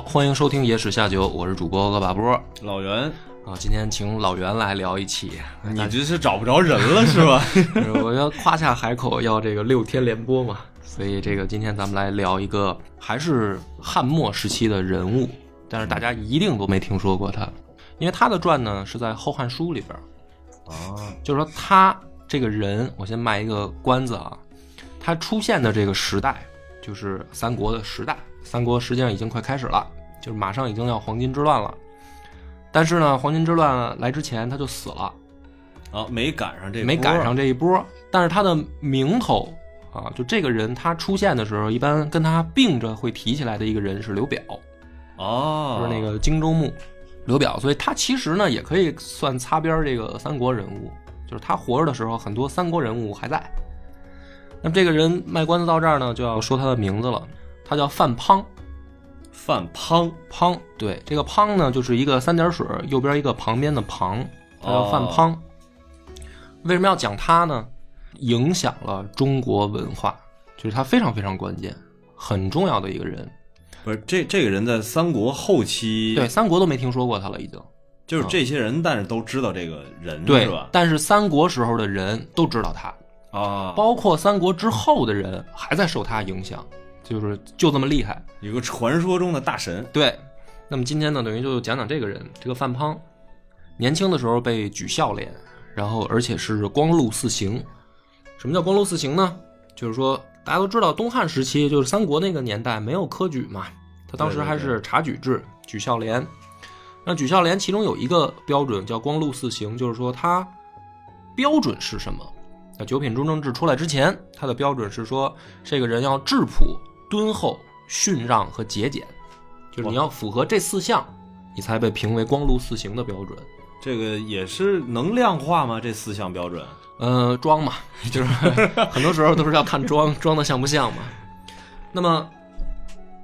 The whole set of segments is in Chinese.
好，欢迎收听《野史下酒》，我是主播恶把波老袁，啊。今天请老袁来聊一期，你这是找不着人了是吧？我要夸下海口，要这个六天连播嘛。所以这个今天咱们来聊一个还是汉末时期的人物，但是大家一定都没听说过他，因为他的传呢是在《后汉书》里边。啊，就是说他这个人，我先卖一个关子啊，他出现的这个时代就是三国的时代。三国实际上已经快开始了，就是马上已经要黄巾之乱了。但是呢，黄巾之乱来之前他就死了，啊，没赶上这，没赶上这一波。但是他的名头啊，就这个人他出现的时候，一般跟他并着会提起来的一个人是刘表，哦，就是那个荆州牧刘表。所以他其实呢也可以算擦边这个三国人物，就是他活着的时候，很多三国人物还在。那么这个人卖关子到这儿呢，就要说他的名字了。他叫范滂，范滂滂，对，这个滂呢，就是一个三点水右边一个旁边的旁，他叫范滂。为什么要讲他呢？影响了中国文化，就是他非常非常关键、很重要的一个人。不是这这个人在三国后期，对三国都没听说过他了，已经。就是这些人，但是都知道这个人，对？但是三国时候的人都知道他，啊，包括三国之后的人还在受他影响。就是就这么厉害，有个传说中的大神。对，那么今天呢，等于就讲讲这个人，这个范滂，年轻的时候被举孝廉，然后而且是光禄四行。什么叫光禄四行呢？就是说大家都知道，东汉时期就是三国那个年代没有科举嘛，他当时还是察举制，举孝廉。那举孝廉其中有一个标准叫光禄四行，就是说他标准是什么？那九品中正制出来之前，他的标准是说这个人要质朴。敦厚、逊让和节俭，就是你要符合这四项，你才被评为光禄四行的标准。这个也是能量化吗？这四项标准？呃，装嘛，就是很多时候都是要看装 装的像不像嘛。那么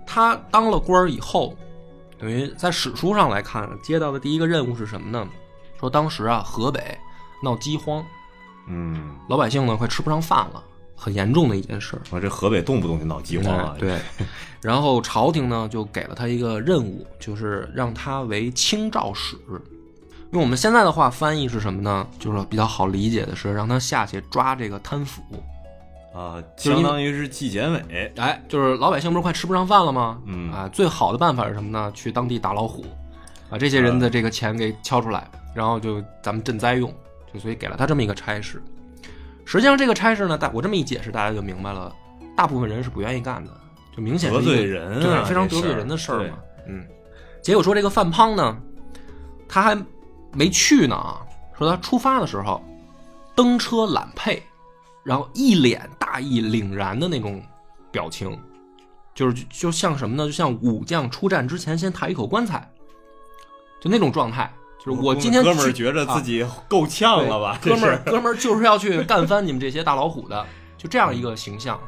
他当了官儿以后，等于在史书上来看，接到的第一个任务是什么呢？说当时啊，河北闹饥荒，嗯，老百姓呢快吃不上饭了。很严重的一件事啊这河北动不动就闹饥荒啊！对，然后朝廷呢就给了他一个任务，就是让他为清照使。用我们现在的话翻译是什么呢？就是比较好理解的是，让他下去抓这个贪腐啊，相当于是纪检委。哎，就是老百姓不是快吃不上饭了吗？嗯啊，最好的办法是什么呢？去当地打老虎，把这些人的这个钱给敲出来，然后就咱们赈灾用。就所以给了他这么一个差事。实际上，这个差事呢，大我这么一解释，大家就明白了。大部分人是不愿意干的，就明显得罪人，对，非常得罪人的事儿嘛。嗯，结果说这个范滂呢，他还没去呢啊。说他出发的时候，登车揽辔，然后一脸大义凛然的那种表情，就是就像什么呢？就像武将出战之前先抬一口棺材，就那种状态。就是我今天哥们儿觉得自己够呛了吧？哥们儿，哥们儿就是要去干翻你们这些大老虎的，就这样一个形象。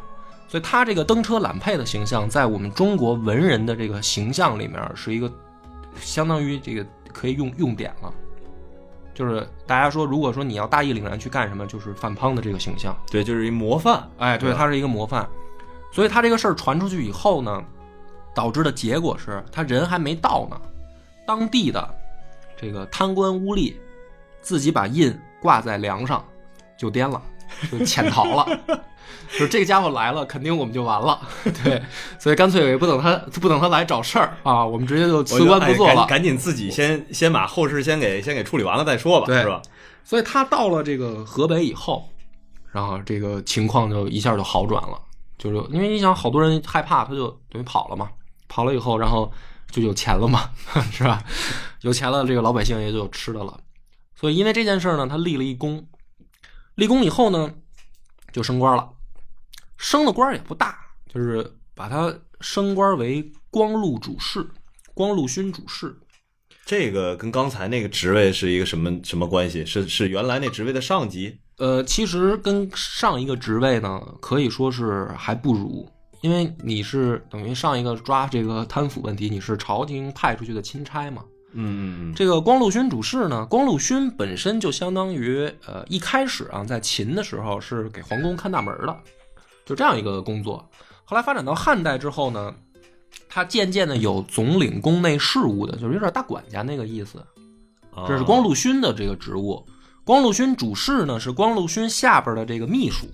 所以他这个登车揽辔的形象，在我们中国文人的这个形象里面，是一个相当于这个可以用用点了。就是大家说，如果说你要大义凛然去干什么，就是范滂的这个形象。对，就是一模范。哎，对，他是一个模范。所以他这个事儿传出去以后呢，导致的结果是他人还没到呢，当地的。这个贪官污吏，自己把印挂在梁上，就颠了，就潜逃了。就是这个家伙来了，肯定我们就完了。对，所以干脆也不等他，不等他来找事儿啊，我们直接就辞官不做了，赶紧自己先先把后事先给先给处理完了再说吧，是吧？所以他到了这个河北以后，然后这个情况就一下就好转了，就是因为你想，好多人害怕，他就等于跑了嘛，跑了以后，然后。就有钱了嘛，是吧？有钱了，这个老百姓也就有吃的了。所以因为这件事呢，他立了一功，立功以后呢，就升官了。升的官也不大，就是把他升官为光禄主事。光禄勋主事。这个跟刚才那个职位是一个什么什么关系？是是原来那职位的上级？呃，其实跟上一个职位呢，可以说是还不如，因为你是等于上一个抓这个贪腐问题，你是朝廷派出去的钦差嘛。嗯嗯这个光禄勋主事呢，光禄勋本身就相当于呃一开始啊，在秦的时候是给皇宫看大门的，就这样一个工作。后来发展到汉代之后呢，他渐渐的有总领宫内事务的，就是有点大管家那个意思。嗯，这是光禄勋的这个职务。光禄勋主事呢是光禄勋下边的这个秘书，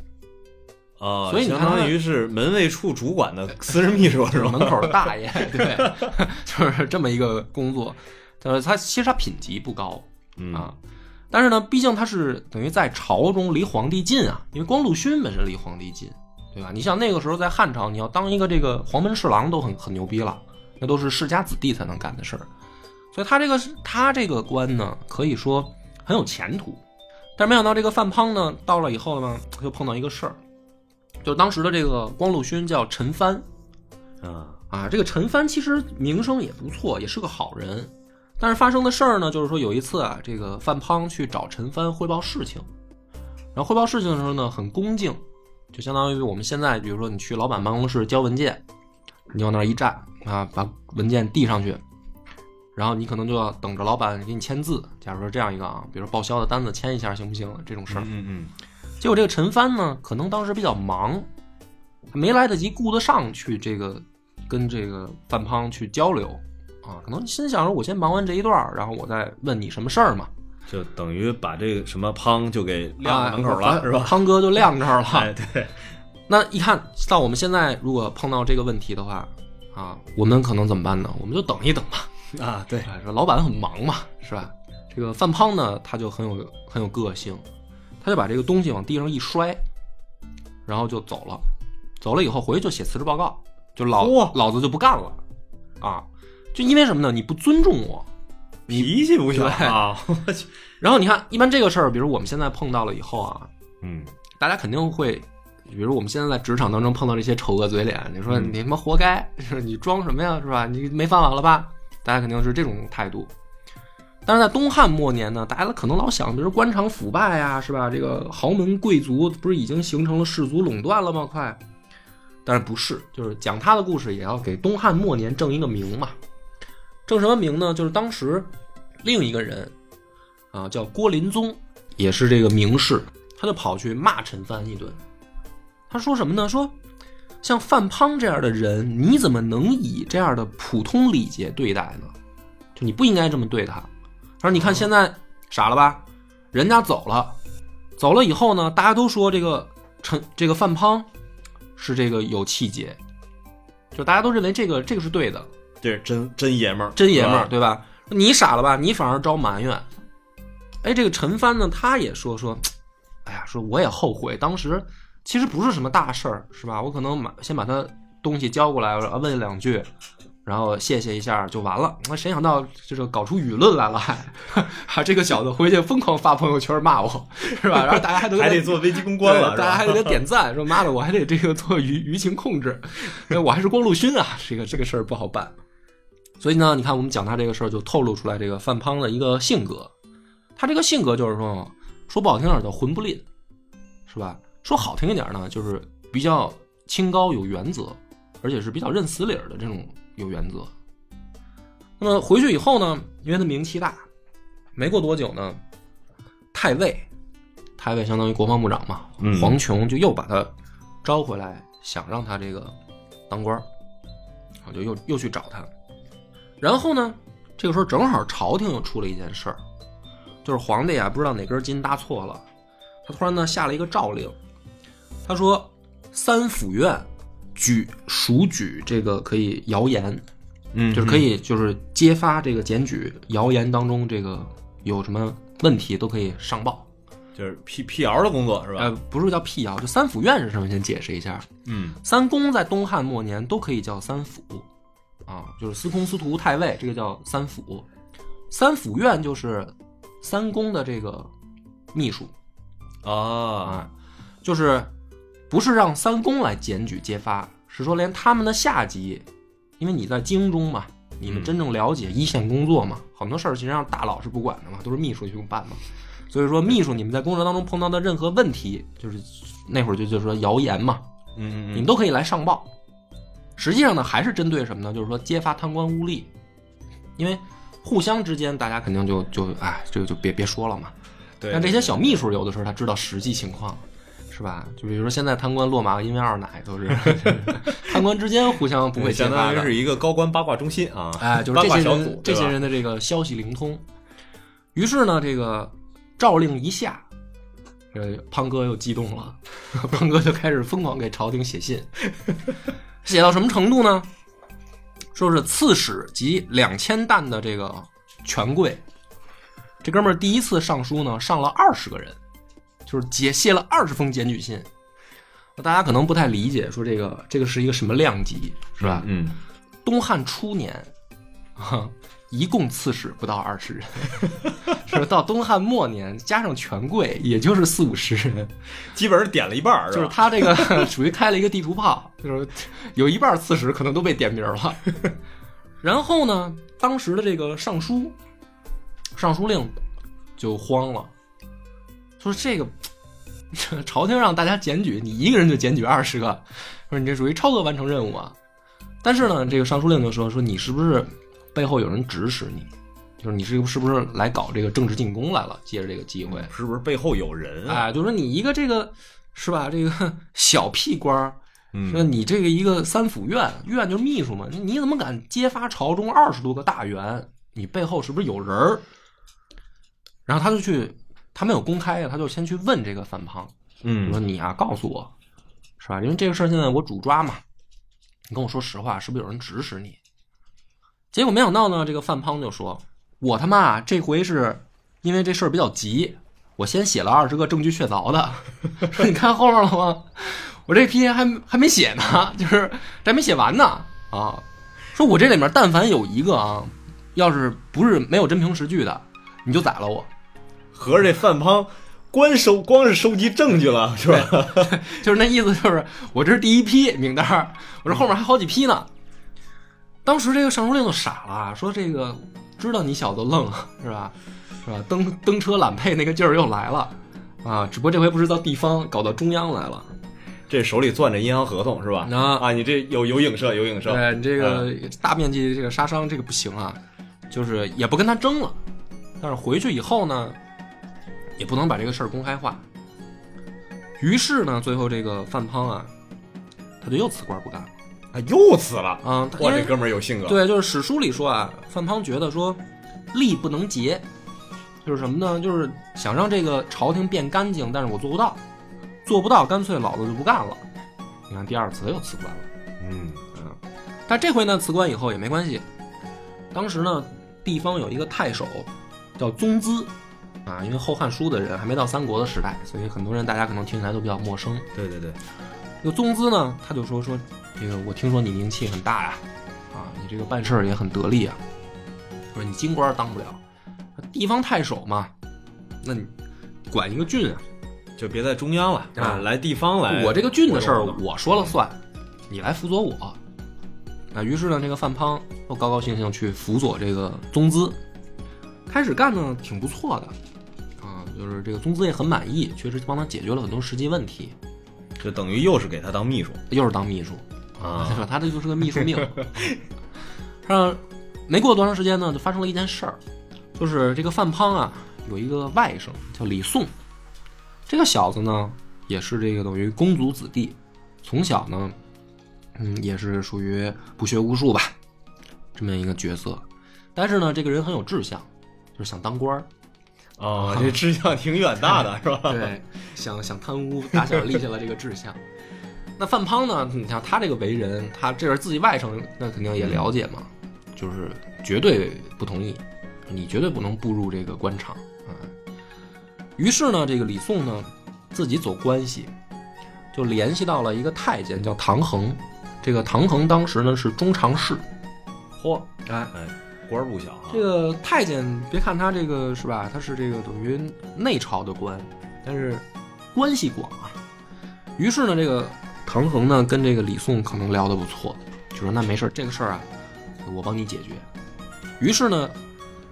啊，所以你相当于是门卫处主管的私人秘书是吧？门口的大爷，对，就是这么一个工作。呃，他其实他品级不高嗯啊，但是呢，毕竟他是等于在朝中离皇帝近啊，因为光禄勋本身离皇帝近，对吧？你像那个时候在汉朝，你要当一个这个黄门侍郎都很很牛逼了，那都是世家子弟才能干的事儿。所以他这个他这个官呢，可以说很有前途。但是没想到这个范滂呢，到了以后呢，就碰到一个事儿，就当时的这个光禄勋叫陈蕃啊，啊，这个陈蕃其实名声也不错，也是个好人。但是发生的事儿呢，就是说有一次啊，这个范滂去找陈蕃汇报事情，然后汇报事情的时候呢，很恭敬，就相当于我们现在，比如说你去老板办公室交文件，你往那儿一站啊，把文件递上去，然后你可能就要等着老板给你签字。假如说这样一个啊，比如说报销的单子签一下行不行？这种事儿，嗯嗯结果这个陈帆呢，可能当时比较忙，没来得及顾得上去这个跟这个范胖去交流啊，可能心想着我先忙完这一段，然后我再问你什么事儿嘛。就等于把这个什么胖就给晾在门口啊了，是吧？胖哥就晾这儿了。哎，对，那一看到我们现在如果碰到这个问题的话啊，我们可能怎么办呢？我们就等一等吧。啊，对，哎，说老板很忙嘛，是吧？这个范胖呢，他就很有很有个性，他就把这个东西往地上一摔，然后就走了。走了以后回去就写辞职报告，就老嚯老子就不干了啊！就因为什么呢？你不尊重我。脾气不小对啊，我去，然后你看，一般这个事儿，比如我们现在碰到了以后啊，嗯，大家肯定会，比如我们现在在职场当中碰到这些丑恶嘴脸，你说嗯你他妈活该，是 你装什么呀，是吧？你没饭碗了吧？大家肯定是这种态度。但是在东汉末年呢，大家可能老想，比如官场腐败呀，是吧？这个豪门贵族不是已经形成了氏族垄断了吗？快，但是不是，就是讲他的故事也要给东汉末年正一个名嘛。正什么名呢？就是当时另一个人啊，叫郭林宗，也是这个名士，他就跑去骂陈蕃一顿。他说什么呢？说像范滂这样的人，你怎么能以这样的普通礼节对待呢？就你不应该这么对他。他说：“你看现在傻了吧？人家走了，走了以后呢，大家都说这个陈这个范滂是这个有气节，就大家都认为这个这个是对的。”这是真真爷们儿，真爷们儿，对吧？你傻了吧？你反而招埋怨。哎，这个陈帆呢，他也说说，哎呀，说我也后悔，当时其实不是什么大事儿，是吧？我可能把先把他东西交过来，问两句，然后谢谢一下就完了。那谁想到这个搞出舆论来了，还 还这个小子回去疯狂发朋友圈骂我，是吧？然后大家还得还得做危机公关了，大家还得点赞，说妈的，我还得这个做舆舆情控制，哎我还是光禄勋啊，这个这个事儿不好办。所以呢，你看我们讲他这个事儿，就透露出来这个范滂的一个性格。他这个性格就是说，说不好听点儿叫混不吝，是吧？说好听一点呢，就是比较清高有原则，而且是比较认死理儿的这种有原则。那么回去以后呢，因为他名气大，没过多久呢，太尉，太尉相当于国防部长嘛，嗯黄琼就又把他招回来，想让他这个当官儿，啊，就又又去找他。然后呢，这个时候正好朝廷又出了一件事儿，就是皇帝啊不知道哪根筋搭错了，他突然呢下了一个诏令，他说三府院举属举这个可以谣言，嗯，就是可以就是揭发这个检举谣言当中这个有什么问题都可以上报。就是辟辟谣的工作是吧？呃，不是叫辟谣，就三府院是什么？先解释一下。嗯三公在东汉末年都可以叫三府，啊，就是司空、司徒、太尉，这个叫三府。三府院就是三公的这个秘书啊，啊，就是不是让三公来检举揭发，是说连他们的下级，因为你在京中嘛，你们嗯真正了解一线工作嘛？很多事儿其实让大佬是不管的嘛，都是秘书去办嘛。所以说，秘书你们在工作当中碰到的任何问题，就是那会儿就就是说谣言嘛，嗯嗯你们都可以来上报。实际上呢，还是针对什么呢？就是说揭发贪官污吏，因为互相之间大家肯定就就哎，这个就别别说了嘛。对，但这些小秘书有的时候他知道实际情况，是吧？就比如说现在贪官落马因为二奶都是 贪官之间互相不会相，当于是一个高官八卦中心啊，哎，就是这些人这些人的这个消息灵通。于是呢，这个诏令一下，呃，胖哥又激动了，胖哥就开始疯狂给朝廷写信，写到什么程度呢？说是刺史及两千担的这个权贵，这哥们儿第一次上书呢，上了二十个人，就是解写了二十封检举信。那大家可能不太理解，说这个这个是一个什么量级，是吧？嗯，东汉初年，啊，一共刺史不到二十人，是到东汉末年加上权贵，也就是四五十人，基本上点了一半儿，就是？他这个属于开了一个地图炮，就是有一半刺史可能都被点名了。然后呢，当时的这个尚书，尚书令就慌了，说这个朝廷让大家检举，你一个人就检举二十个，说你这属于超额完成任务啊。但是呢，这个尚书令就说说你是不是背后有人指使你？就是你是是不是来搞这个政治进攻来了？借着这个机会，是不是背后有人啊？哎，就说你一个这个是吧？这个小屁官儿，说嗯，你这个一个三府院院就是秘书嘛，你你怎么敢揭发朝中二十多个大员？你背后是不是有人儿？然后他就去，他没有公开呀，他就先去问这个范胖，嗯说嗯，你啊，告诉我，是吧？因为这个事儿现在我主抓嘛，你跟我说实话，是不是有人指使你？结果没想到呢，这个范胖就说：“我他妈啊这回是因为这事儿比较急，我先写了二十个证据确凿的。说 你看后面了吗？我这批还还没写呢，就是这还没写完呢啊！说我这里面但凡有一个啊，要是不是没有真凭实据的，你就宰了我。合着这范滂光收光是收集证据了，是吧？就是那意思，就是我这是第一批名单儿，我这后面还好几批呢。当时这个尚书令就傻了，说这个知道你小子愣是吧？是吧？蹬蹬车揽配那个劲儿又来了啊！只不过这回不是到地方，搞到中央来了。这手里攥着银行合同是吧？啊啊，你这有有影射，有影射。对你这个大面积这个杀伤，这个不行啊，就是也不跟他争了。但是回去以后呢，也不能把这个事儿公开化。于是呢，最后这个范滂啊，他就又辞官不干了。啊，又辞了。啊，因哇，这哥们儿有性格。，对，就是史书里说啊，范滂觉得说，力不能竭，就是什么呢？就是想让这个朝廷变干净，但是我做不到，做不到，干脆老子就不干了。你看第二次他又辞官了，嗯嗯，但这回呢辞官以后也没关系。当时呢，地方有一个太守叫宗资，啊，因为《后汉书》的人还没到三国的时代，所以很多人大家可能听起来都比较陌生。对对对，这个宗资呢，他就说说这个，我听说你名气很大呀，啊，你这个办事儿也很得力啊，说你京官当不了，地方太守嘛，那你管一个郡啊，就别在中央了啊来地方来。我这个郡的事儿我说了算，你来辅佐我。那，于是呢，这个范滂又高高兴兴去辅佐这个宗资，开始干呢挺不错的，啊，就是这个宗资也很满意，确实帮他解决了很多实际问题，就等于又是给他当秘书又是当秘书。啊他这就是个秘书命。让没过多长时间呢，就发生了一件事儿，就是这个范滂啊有一个外甥叫李宋，这个小子呢也是这个等于公族子弟，从小呢，嗯，也是属于不学无术吧，这么一个角色。但是呢，这个人很有志向，就是想当官儿，啊，这志向挺远大的是吧？对，想想贪污，打小立下了这个志向。那范滂呢？你像他这个为人，他这是自己外甥，那肯定也了解嘛，就是绝对不同意，你绝对不能步入这个官场啊。于是呢，这个李宋呢，自己走关系，就联系到了一个太监叫唐衡。这个唐衡当时呢是中常侍，嚯，哎，哎，官儿不小啊。这个太监，别看他这个是吧，他是这个等于内朝的官，但是关系广啊。于是呢，这个唐衡呢跟这个李宋可能聊得不错，就说那没事儿这个事儿啊，我帮你解决。于是呢，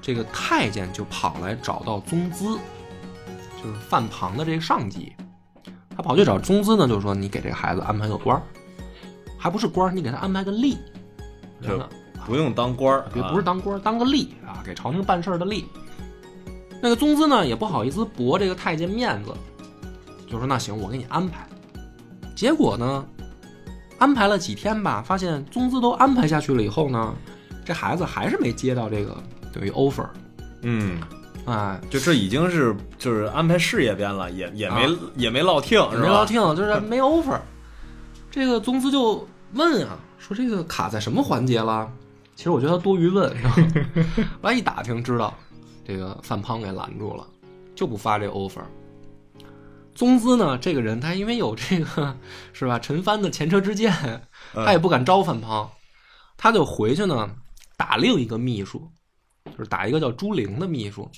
这个太监就跑来找到宗资，就是范庞的这个上级，他跑去找宗资呢，就是说你给这个孩子安排个官儿，还不是官儿，你给他安排个吏，是真的不用当官儿，别啊不是当官儿，当个吏啊，给朝廷办事儿的吏。那个宗资呢也不好意思驳这个太监面子，就说那行，我给你安排。结果呢，安排了几天吧，发现宗资都安排下去了以后呢，这孩子还是没接到这个等于 offer 嗯，啊，就这已经是就是安排事业编了，也也没、啊也没落听，是吧？没落听，就是 没 offer。这个宗资就问啊，说这个卡在什么环节了？其实我觉得他多余问，然后后来一打听知道，这个范胖给拦住了，就不发这个 offer。宗资呢，这个人他因为有这个是吧陈帆的前车之鉴，嗯他也不敢招范胖，他就回去呢打另一个秘书，就是打一个叫朱玲的秘书。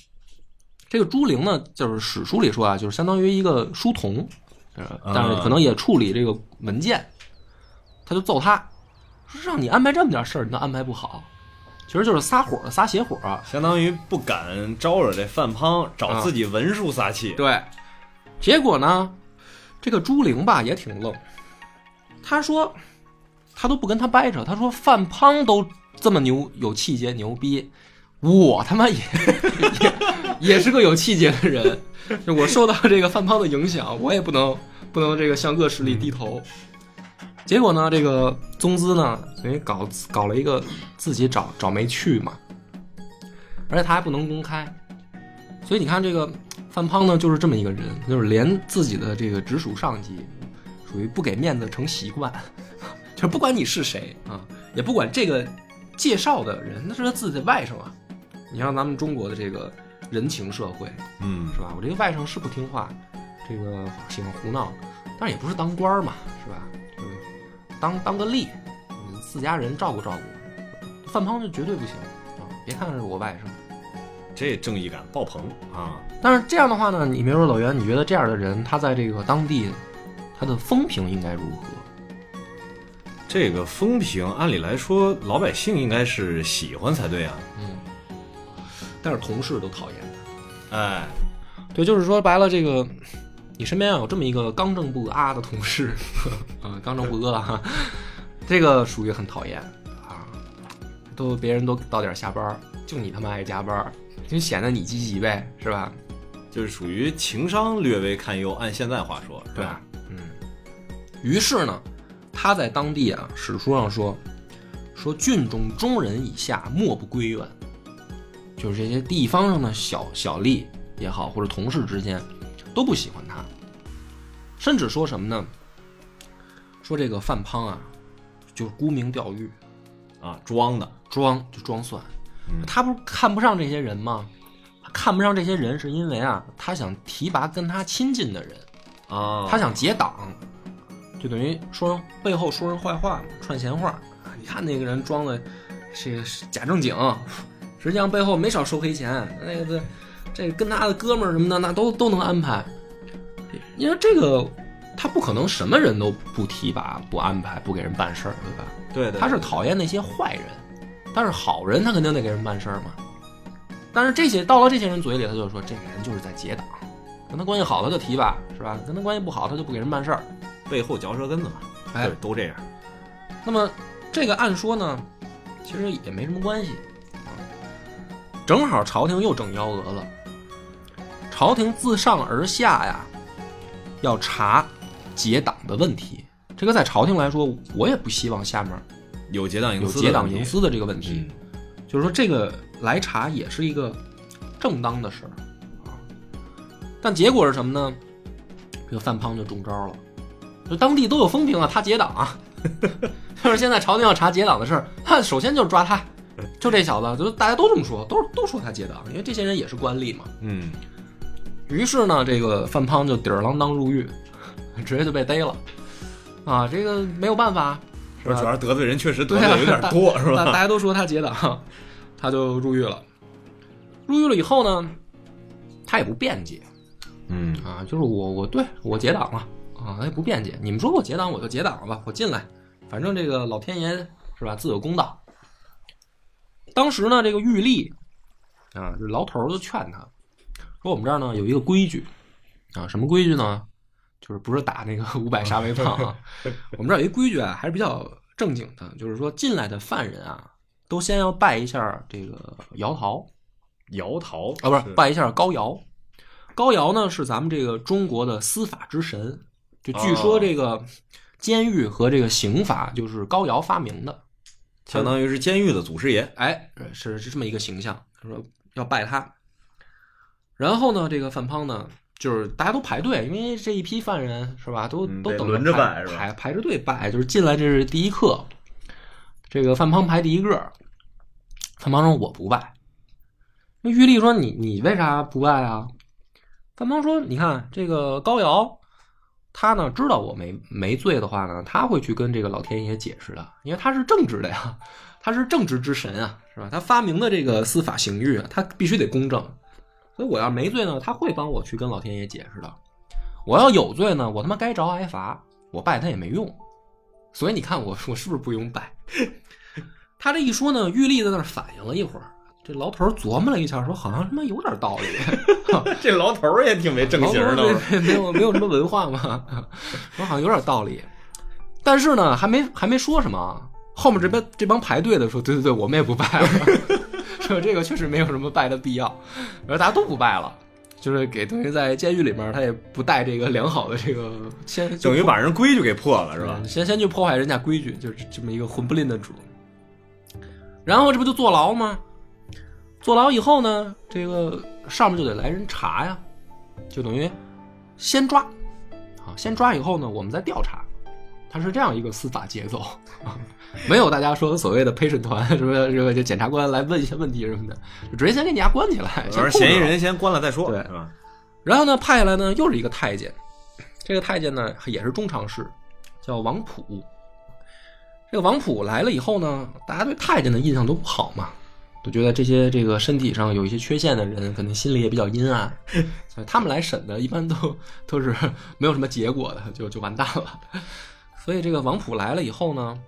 这个朱玲呢，就是史书里说啊，就是相当于一个书童，呃但是可能也处理这个文件，他就揍他，说让你安排这么点事儿，你都安排不好，其实就是撒火撒邪火。相当于不敢招惹这范滂，找自己文书撒气。对，结果呢，这个朱灵吧也挺愣，他说他都不跟他掰扯，他说范滂都这么牛有气节牛逼，我他妈也也也是个有气节的人，就我受到这个范滂的影响，我也不能不能这个向恶势力低头。结果呢，这个宗资呢，等于搞搞了一个自己找找没去嘛，而且他还不能公开，所以你看这个范滂呢，就是这么一个人，就是连自己的这个直属上级，属于不给面子成 习惯，就是不管你是谁啊，也不管这个介绍的人那是他自己的外甥啊。你像咱们中国的这个人情社会嗯是吧？我这个外甥是不听话，这个喜欢胡闹，但是也不是当官儿嘛，是吧？就是当当个吏，嗯自家人照顾照顾。范滂就绝对不行啊！别看是我外甥。这正义感爆棚啊！但是这样的话呢，你比如说老袁，你觉得这样的人，他在这个当地，他的风评应该如何？这个风评，按理来说，老百姓应该是喜欢才对啊。嗯，但是同事都讨厌他。哎，对，就是说白了，这个你身边要有这么一个刚正不阿的同事，啊，刚正不阿哈，这个属于很讨厌啊。都别人都到点下班，就你他妈爱加班，就显得你积极呗，是吧？就是属于情商略微堪忧，按现在话说，对吧？嗯。于是呢，他在当地啊，史书上说，说郡中中人以下莫不归怨，就是这些地方上的小小吏也好，或者同事之间都不喜欢他，甚至说什么呢？说这个范滂啊，就是沽名钓誉，啊，装的，装就装蒜嗯。他不是看不上这些人吗？看不上这些人，是因为啊，他想提拔跟他亲近的人。啊，他想结党，就等于说背后说人坏话嘛，串闲话。啊 你看那个人装的是是假正经，实际上背后没少收黑钱。那个这跟他的哥们儿什么的，那都都能安排。因为这个他不可能什么人都不提拔、不安排、不给人办事儿，对吧？对对，他是讨厌那些坏人，但是好人他肯定得给人办事儿嘛。但是这些到了这些人嘴里，他就说这个人就是在结党，跟他关系好他就提拔，是吧？跟他关系不好他就不给人办事儿。背后嚼舌根子嘛，哎，都这样。那么这个按说呢，其实也没什么关系啊。正好朝廷又整幺蛾了，朝廷自上而下呀，要查结党的问题。这个在朝廷来说，我也不希望下面有结党营私结党营私的这个问题。嗯就是说这个来查也是一个正当的事儿啊。但结果是什么呢？这个范滂就中招了，就当地都有风评啊，他结党啊。就是现在朝廷要查结党的事儿，他首先就是抓他，就这小子，就大家都这么说，都都说他结党，因为这些人也是官吏嘛。嗯，于是呢，这个范胖就底儿郎当入狱，直接就被逮了。啊，这个没有办法，是吧主？要得罪人确实得对有点多，是吧？大大家都说他结党，他就入狱了。入狱了以后呢，他也不辩解嗯啊，就是我我对我结党了啊，他也不辩解。你们说我结党，我就结党了吧，我进来，反正这个老天爷是吧，自有公道。当时呢，这个玉立啊，这牢头儿就劝他说：“我们这儿呢有一个规矩啊，什么规矩呢？就是不是打那个 五百杀威棒啊？我们这儿有一规矩啊，还是比较正经的，就是说进来的犯人啊，都先要拜一下这个姚桃姚桃啊，不是拜一下高尧。高尧呢是咱们这个中国的司法之神，就据说哦这个监狱和这个刑法就是高尧发明的。”相当于是监狱的祖师爷。哎，是是这么一个形象。他说要拜他，然后呢，这个范滂呢，就是大家都排队，因为这一批犯人是吧，都、嗯都等着排拜是吧排排着队拜，就是进来这是第一课，这个范滂排第一个。范滂说我不拜，那玉丽说你你为啥不拜啊？范滂说你看这个高瑶。他呢知道我没没罪的话呢，他会去跟这个老天爷解释的，因为他是正直的呀，他是正直之神啊，是吧？他发明的这个司法刑狱啊，他必须得公正，所以我要没罪呢，他会帮我去跟老天爷解释的。我要有罪呢，我他妈该着挨罚，我拜他也没用。所以你看我我是不是不用拜？他这一说呢，玉立在那儿反应了一会儿，这牢头琢磨了一下，说好像他妈有点道理。这牢头也挺没正形老的，没没有没有什么文化嘛，我好像有点道理。但是呢，还没还没说什么啊，后面这边这帮排队的说，对对对，我们也不拜了，说这个确实没有什么拜的必要，然后大家都不拜了。就是给等于在监狱里面，他也不带这个良好的这个先等于把人规矩给破了，是吧嗯？先先去破坏人家规矩，就是这么一个混不吝的主。然后这不就坐牢吗？坐牢以后呢，这个上面就得来人查呀，就等于先抓，啊，先抓以后呢，我们再调查，它是这样一个司法节奏啊，没有大家说所谓的陪审团什么什么就检察官来问一些问题什么的，就直接先给你家关起来，先而控制了嫌疑人先关了再说，对？然后呢，派下来呢又是一个太监，这个太监呢也是中常侍，叫王普。这个王普来了以后呢，大家对太监的印象都不好嘛，都觉得这些这个身体上有一些缺陷的人，可能心里也比较阴暗，所以他们来审的，一般都都是没有什么结果的，就就完蛋了。所以这个王普来了以后呢，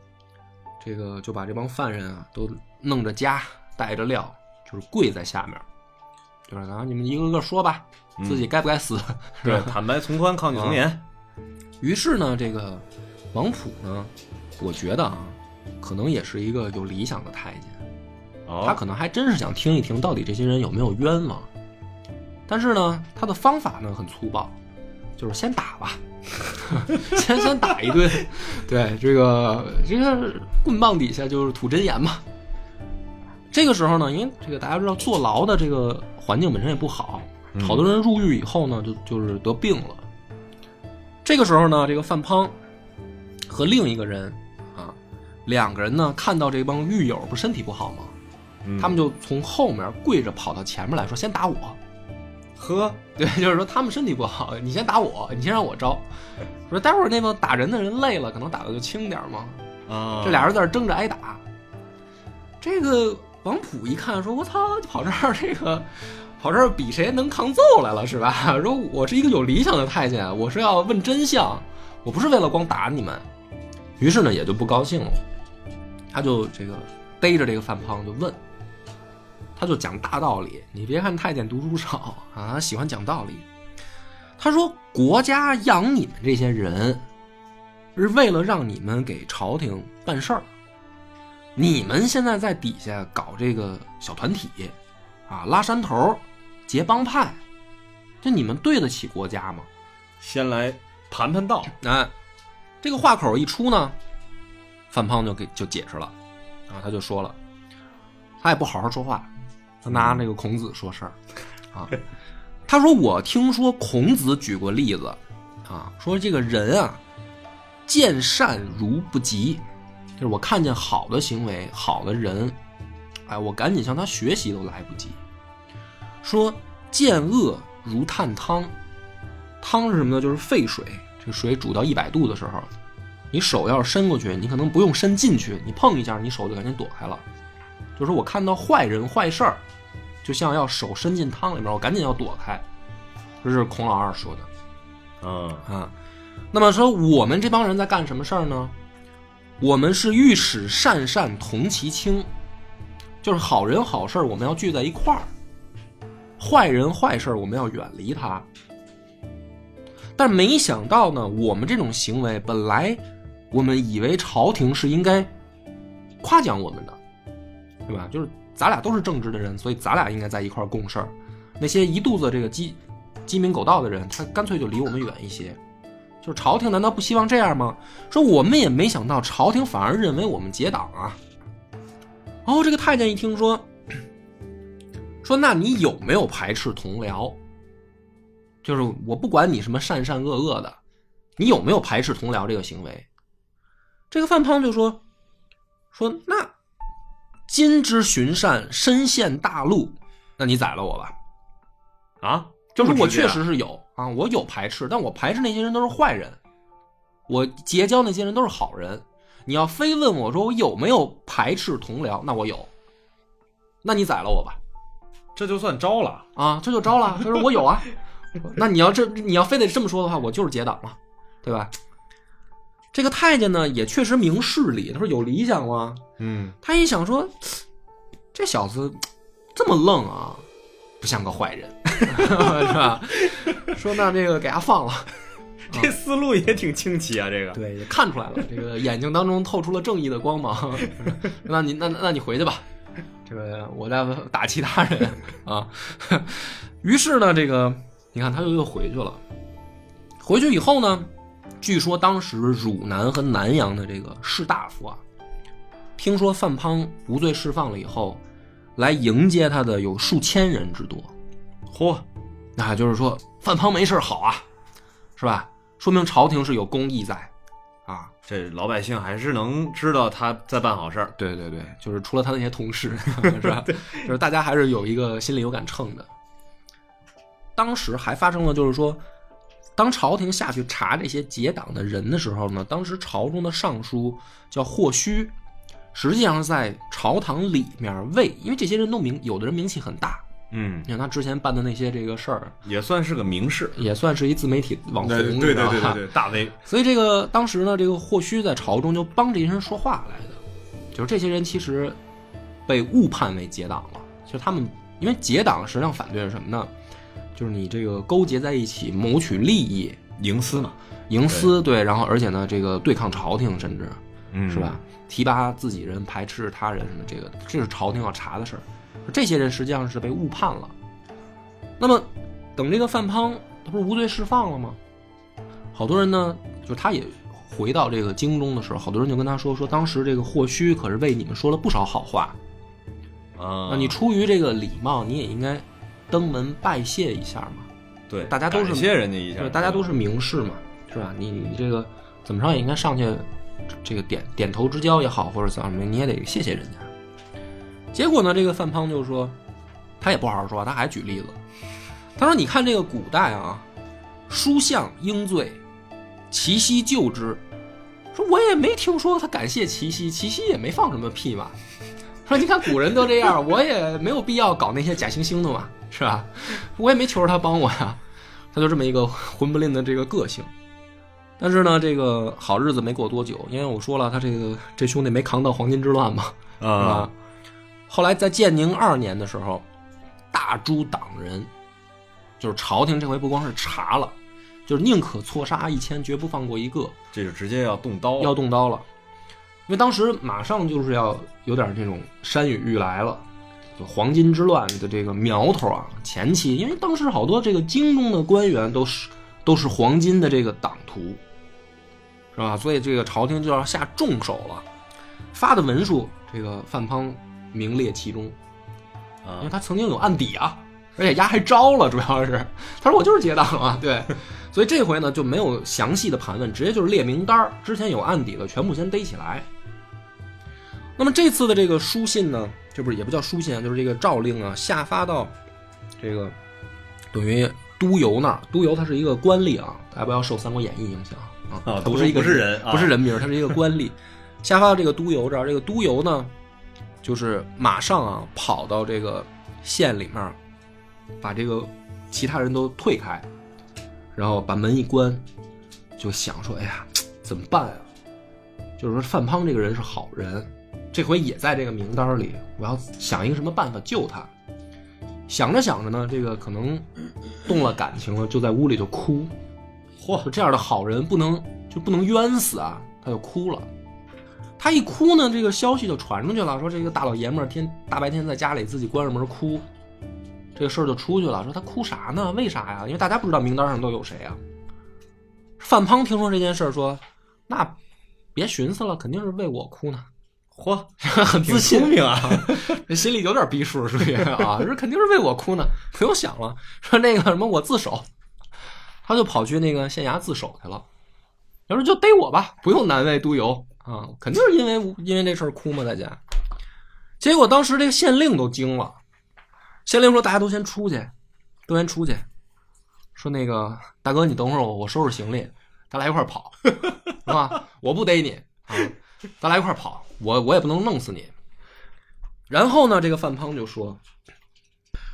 这个就把这帮犯人啊都弄着枷，带着料，就是跪在下面，就是然后你们一个个说吧，自己该不该死？是对，坦白从宽，抗拒从严。于是呢，这个王普呢，我觉得啊，可能也是一个有理想的太监，哦，他可能还真是想听一听到底这些人有没有冤枉。但是呢，他的方法呢很粗暴，就是先打吧，先先打一顿。对，这个这个棍棒底下就是吐真言嘛。这个时候呢，因为这个大家知道坐牢的这个环境本身也不好，嗯好多人入狱以后呢，就就是得病了。这个时候呢，这个范滂和另一个人啊，两个人呢看到这帮狱友不身体不好吗？嗯他们就从后面跪着跑到前面来说：“先打我。呵，”对，就是说他们身体不好，你先打我，你先让我招。说待会儿那帮打人的人累了，可能打的就轻点嘛。啊，这俩人在这争着挨打。这个王普一看说：“我操，跑这儿 这个跑这儿比谁能抗揍来了是吧？说我是一个有理想的太监，我是要问真相，我不是为了光打你们。”于是呢，也就不高兴了，他就这个逮着这个范胖就问，他就讲大道理。你别看太监读书少啊，喜欢讲道理。他说：“国家养你们这些人，是为了让你们给朝廷办事儿。你们现在在底下搞这个小团体，啊，拉山头，结帮派，这你们对得起国家吗？先来盘盘道，哎，这个话口一出呢，范胖就给就解释了，啊，他就说了，他也不好好说话，他拿那个孔子说事儿，啊，他说我听说孔子举过例子，啊，说这个人啊，见善如不及，就是我看见好的行为、好的人，哎，我赶紧向他学习都来不及。说见恶如探汤，汤是什么呢？就是沸水，这水煮到一百度的时候，你手要是伸过去，你可能不用伸进去，你碰一下，你手就赶紧躲开了。就是我看到坏人坏事儿，就像要手伸进汤里面，我赶紧要躲开。这是孔老二说的。嗯啊。那么说，我们这帮人在干什么事儿呢？我们是欲使善善同其轻，就是好人好事儿我们要聚在一块儿，坏人坏事儿我们要远离他。但没想到呢，我们这种行为本来我们以为朝廷是应该夸奖我们的，对吧？就是咱俩都是正直的人，所以咱俩应该在一块共事儿。那些一肚子这个鸡鸡鸣狗盗的人，他干脆就离我们远一些。就是朝廷难道不希望这样吗？说我们也没想到，朝廷反而认为我们结党啊。哦，这个太监一听说，说那你有没有排斥同僚？就是我不管你什么善善恶恶的，你有没有排斥同僚这个行为？这个范滂就说说那今之寻善，身陷大路，那你宰了我吧。啊，就是我确实是有啊，我有排斥，但我排斥那些人都是坏人，我结交那些人都是好人。你要非问我说我有没有排斥同僚，那我有，那你宰了我吧。这就算招了。啊，这就招了，他说我有啊。那你要这你要非得这么说的话，我就是结党了，对吧？这个太监呢，也确实明事理，他说有理想吗？嗯，他一想说，这小子这么愣啊，不像个坏人，是吧？说那这个给他放了，这思路也挺清奇啊，这个。对，也看出来了，这个眼睛当中透出了正义的光芒。那你那那你回去吧，这个我再打其他人 啊。于是呢，这个你看他就又回去了。回去以后呢，据说当时汝南和南阳的这个士大夫啊，听说范滂无罪释放了以后，来迎接他的有数千人之多。嚯，那就是说范滂没事好啊，是吧？说明朝廷是有公义在啊。这老百姓还是能知道他在办好事儿。对对对，就是除了他那些同事，是吧？就是大家还是有一个心里有杆秤的。当时还发生了，就是说，当朝廷下去查这些结党的人的时候呢，当时朝中的尚书叫霍须，实际上是在朝堂里面为，因为这些人都名，有的人名气很大，嗯，你看他之前办的那些这个事儿，也算是个名士。也算是一自媒体网红，对对对对对对，大 V。所以这个当时呢，这个霍须在朝中就帮这些人说话来的，就是这些人其实被误判为结党了。就是他们因为结党实际上反对是什么呢？就是你这个勾结在一起谋取利益、营私嘛，营私，对，然后而且呢，这个对抗朝廷，甚至嗯是吧？？提拔自己人，排斥他人什么，这个这是朝廷要查的事儿。这些人实际上是被误判了。那么，等这个范滂他不是无罪释放了吗？好多人呢，就他也回到这个京中的时候，好多人就跟他说说，当时这个霍须可是为你们说了不少好话，啊，那你出于这个礼貌，你也应该登门拜谢一下嘛。对大家都是感谢人家一下，对，大家都是名士嘛，是吧？你你这个怎么着也应该上去，这个点点头之交也好，或者怎么，你也得谢谢人家。结果呢，这个范滂就说，他也不好好说，他还举例子。他说：“你看这个古代啊，书相应罪，齐奚救之。说我也没听说他感谢齐奚，齐奚也没放什么屁嘛。说你看古人都这样，我也没有必要搞那些假惺惺的嘛，是吧？我也没求着他帮我呀。他就这么一个混不吝的这个个性。但是呢，这个好日子没过多久，因为我说了，他这个这兄弟没扛到黄巾之乱嘛，啊，？后来在建宁二年的时候，大诛党人，就是朝廷这回不光是查了，就是宁可错杀一千，绝不放过一个，这就直接要动刀，要动刀了。因为当时马上就是要有点这种山雨欲来了，就黄巾之乱的这个苗头啊，前期，因为当时好多这个京中的官员都是都是黄巾的这个党徒，是吧？所以这个朝廷就要下重手了。发的文书，这个范滂名列其中，因为啊，他曾经有案底啊，而且丫还招了，主要是他说我就是结党啊，对，所以这回呢就没有详细的盘问，直接就是列名单儿之前有案底的全部先逮起来。那么这次的这个书信呢，这不是也不叫书信啊，就是这个诏令啊，下发到这个等于都邮那儿，都邮它是一个官吏啊，大家不要受《三国演义》影响啊，啊它不是一个不是人啊不是人名，他是一个官吏，下发到这个都邮这儿，这个都邮呢，就是马上啊跑到这个县里面，把这个其他人都退开，然后把门一关，就想说，哎呀，怎么办啊？就是说范滂这个人是好人，这回也在这个名单里，我要想一个什么办法救他。想着想着呢，这个可能动了感情了，就在屋里就哭。嚯，这样的好人不能就不能冤死啊！他就哭了。他一哭呢，这个消息就传出去了，说这个大老爷们儿天大白天在家里自己关着门哭，这个事儿就出去了。说他哭啥呢？为啥呀？因为大家不知道名单上都有谁啊。范滂听说这件事儿，说那别寻思了，肯定是为我哭呢。嚯，很自信聪明啊！这 心里有点逼数，属于啊，这肯定是为我哭呢，不用想了。说那个什么，我自首，他就跑去那个县衙自首去了。要说就逮我吧，不用难为督邮啊，肯定是因为因为这事儿哭嘛，大家。结果当时这个县令都惊了，县令说：“大家都先出去，都先出去。”说那个大哥，你等会儿我，我收拾行李，咱俩一块儿跑，是吧？我不逮你啊，咱俩一块儿跑，我我也不能弄死你。然后呢，这个范滂就说：“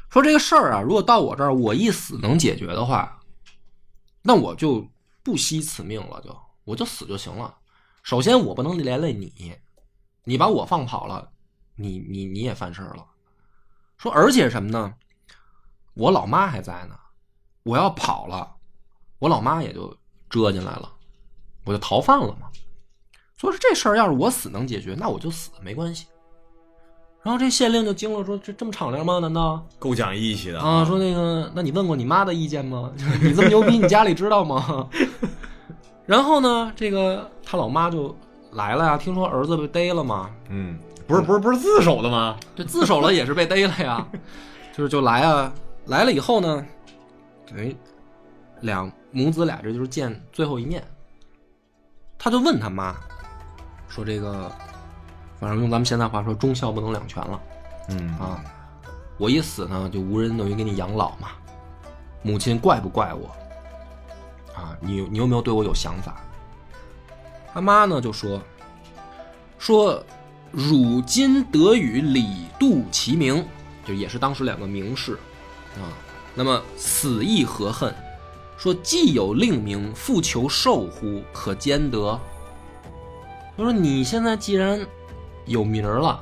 说这个事儿啊，如果到我这儿，我一死能解决的话，那我就不惜此命了，就我就死就行了。首先，我不能连累你，你把我放跑了，你你你也犯事儿了。说而且什么呢？我老妈还在呢，我要跑了，我老妈也就折进来了，我就逃犯了嘛。所以说这事儿要是我死能解决，那我就死没关系。”然后这县令就惊了，说：“这这么敞亮吗？难道够讲义气的啊？说那个，那你问过你妈的意见吗？你这么牛逼，你家里知道吗？” 然后呢，这个他老妈就来了呀，听说儿子被逮了吗，嗯，不是不是不是自首的吗？这自首了也是被逮了呀，就是就来啊，来了以后呢，等于两母子俩这就是见最后一面。他就问他妈说：“这个。”反正用咱们现在话说，忠孝不能两全了，嗯啊，我一死呢，就无人等于给你养老嘛。母亲怪不怪我？啊，你你有没有对我有想法？他妈呢就说说，汝今得与李杜齐名，就也是当时两个名士啊。那么死亦何恨？说既有令名，复求寿乎？可兼得？他说你现在既然有名儿了，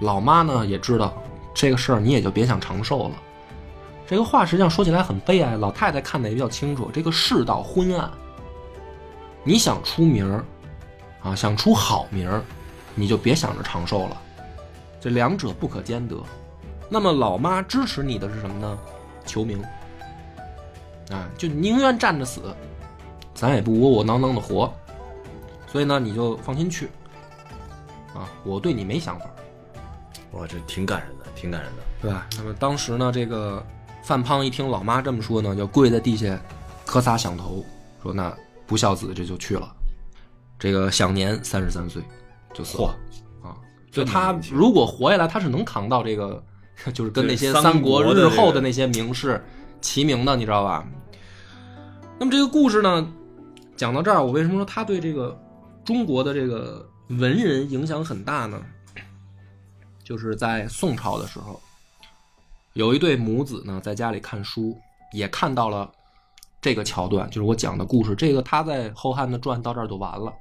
老妈呢也知道这个事儿，你也就别想长寿了。这个话实际上说起来很悲哀，老太太看的也比较清楚。这个世道昏暗，你想出名儿啊，想出好名儿，你就别想着长寿了，这两者不可兼得。那么老妈支持你的是什么呢？求名啊，就宁愿站着死，咱也不窝窝囊囊的活。所以呢，你就放心去。啊，我对你没想法，哇，这挺感人的，挺感人的，对吧？那么当时呢，这个范胖一听老妈这么说呢，就跪在地下磕仨响头，说：“那不孝子这就去了。”这个享年三十三岁就死了啊！就他如果活下来，他是能扛到这个，就是跟那些三国日后的那些名士齐名的，你知道吧？那么这个故事呢，讲到这儿，我为什么说他对这个中国的这个？文人影响很大呢，就是在宋朝的时候，有一对母子呢，在家里看书，也看到了这个桥段，就是我讲的故事。这个他在《后汉的传》到这儿就完了，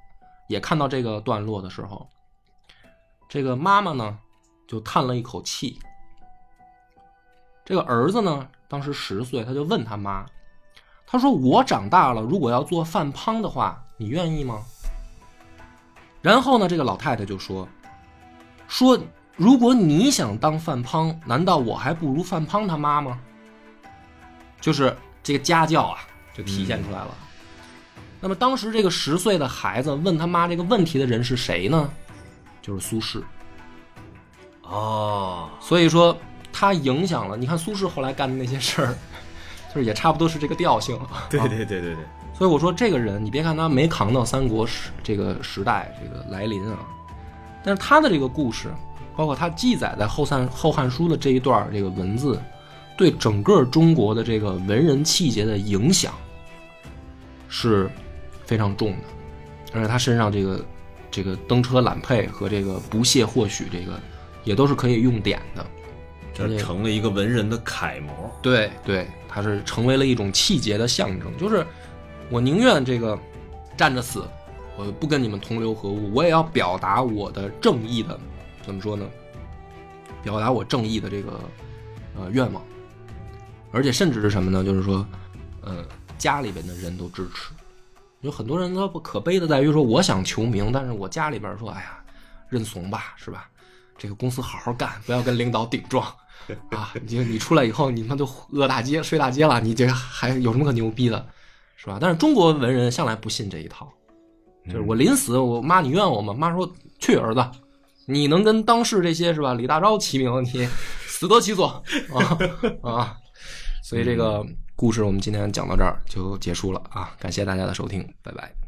也看到这个段落的时候，这个妈妈呢就叹了一口气。这个儿子呢，当时十岁，他就问他妈，他说：“我长大了，如果要做范滂的话，你愿意吗？”然后呢，这个老太太就说：“说如果你想当范滂，难道我还不如范滂他妈吗？”就是这个家教啊，就体现出来了。那么当时这个十岁的孩子问他妈这个问题的人是谁呢？就是苏轼。哦，所以说他影响了。你看苏轼后来干的那些事儿，就是也差不多是这个调性。对对对对对。所以我说这个人，你别看他没扛到三国时这个时代这个来临啊，但是他的这个故事，包括他记载在《后汉后汉书》的这一段这个文字，对整个中国的这个文人气节的影响是非常重的。而且他身上这个这个登车揽佩和这个不屑或许，这个也都是可以用典的。这成了一个文人的楷模。对对，他是成为了一种气节的象征，就是。我宁愿这个站着死，我不跟你们同流合污，我也要表达我的正义的，怎么说呢？表达我正义的这个呃愿望，而且甚至是什么呢？就是说，呃，家里边的人都支持。有很多人他不可悲的在于说，我想求名，但是我家里边说，哎呀，认怂吧，是吧？这个公司好好干，不要跟领导顶撞 啊！你你出来以后，你他妈就饿大街、睡大街了，你这还有什么可牛逼的，是吧？但是中国文人向来不信这一套，就是我临死，我妈你怨我吗？妈说去儿子，你能跟当世这些是吧？李大钊齐名，你死得其所啊啊！所以这个故事我们今天讲到这儿就结束了啊！感谢大家的收听，拜拜。